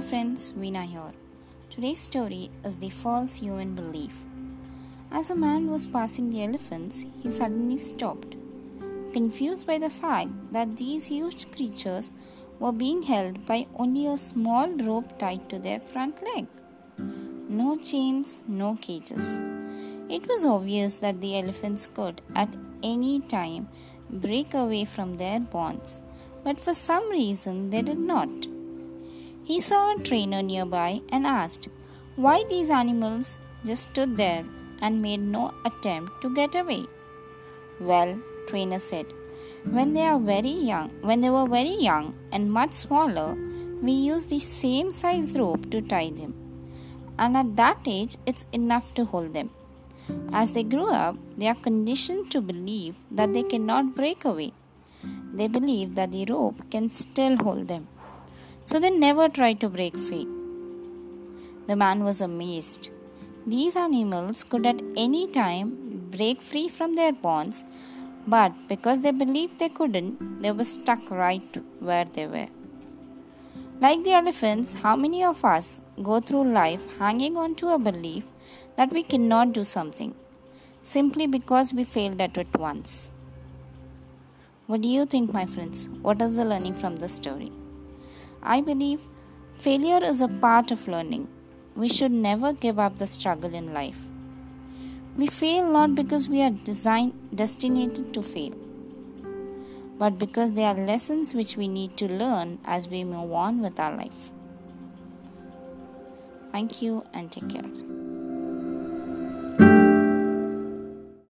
friends, Veena here. Today's story is the false human belief. As a man was passing the elephants, he suddenly stopped, confused by the fact that these huge creatures were being held by only a small rope tied to their front leg. No chains, no cages. It was obvious that the elephants could, at any time, break away from their bonds, but for some reason they did not. He saw a trainer nearby and asked why these animals just stood there and made no attempt to get away. Well, trainer said, when they are very young, when they were very young and much smaller, we use the same size rope to tie them. And at that age, it's enough to hold them. As they grow up, they are conditioned to believe that they cannot break away. They believe that the rope can still hold them so they never tried to break free. The man was amazed. These animals could at any time break free from their bonds, but because they believed they couldn't, they were stuck right where they were. Like the elephants, how many of us go through life hanging on to a belief that we cannot do something simply because we failed at it once? What do you think, my friends? What is the learning from this story? I believe failure is a part of learning. We should never give up the struggle in life. We fail not because we are designed destined to fail, but because they are lessons which we need to learn as we move on with our life. Thank you and take care.